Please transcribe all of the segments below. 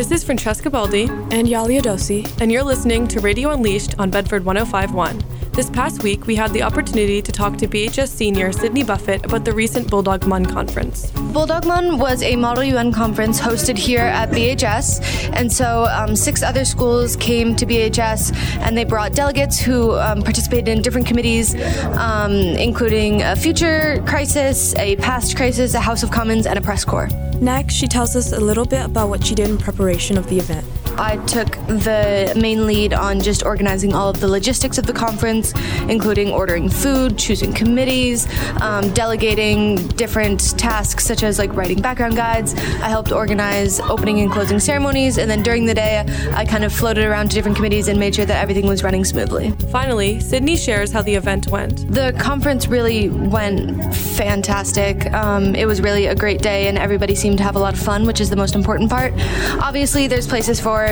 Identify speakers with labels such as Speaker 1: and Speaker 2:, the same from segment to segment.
Speaker 1: This is Francesca Baldi,
Speaker 2: and Yali Dosi,
Speaker 1: and you're listening to Radio Unleashed on Bedford 1051. This past week, we had the opportunity to talk to BHS senior Sydney Buffett about the recent Bulldog Mun conference.
Speaker 3: Bulldog Mun was a Model UN conference hosted here at BHS, and so um, six other schools came to BHS and they brought delegates who um, participated in different committees, um, including a future crisis, a past crisis, a House of Commons, and a press corps.
Speaker 2: Next, she tells us a little bit about what she did in preparation of the event.
Speaker 3: I took the main lead on just organizing all of the logistics of the conference, including ordering food, choosing committees, um, delegating different tasks such as like writing background guides. I helped organize opening and closing ceremonies, and then during the day, I kind of floated around to different committees and made sure that everything was running smoothly.
Speaker 1: Finally, Sydney shares how the event went.
Speaker 3: The conference really went fantastic. Um, it was really a great day, and everybody seemed to have a lot of fun, which is the most important part. Obviously, there's places for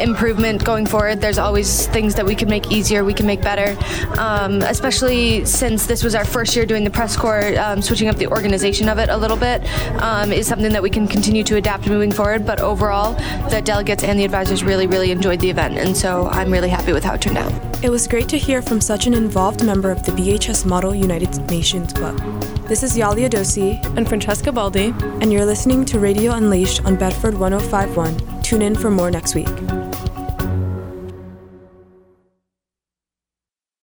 Speaker 3: improvement going forward. There's always things that we can make easier, we can make better, um, especially since this was our first year doing the press corps. Um, switching up the organization of it a little bit um, is something that we can continue to adapt moving forward. But overall, the delegates and the advisors really, really enjoyed the event, and so I'm really happy with how it turned out.
Speaker 2: It was great to hear from such an involved member of the BHS Model United Nations Club. This is Yalia Dosi
Speaker 1: and Francesca Baldi,
Speaker 2: and you're listening to Radio Unleashed on Bedford 1051. Tune in for more next week.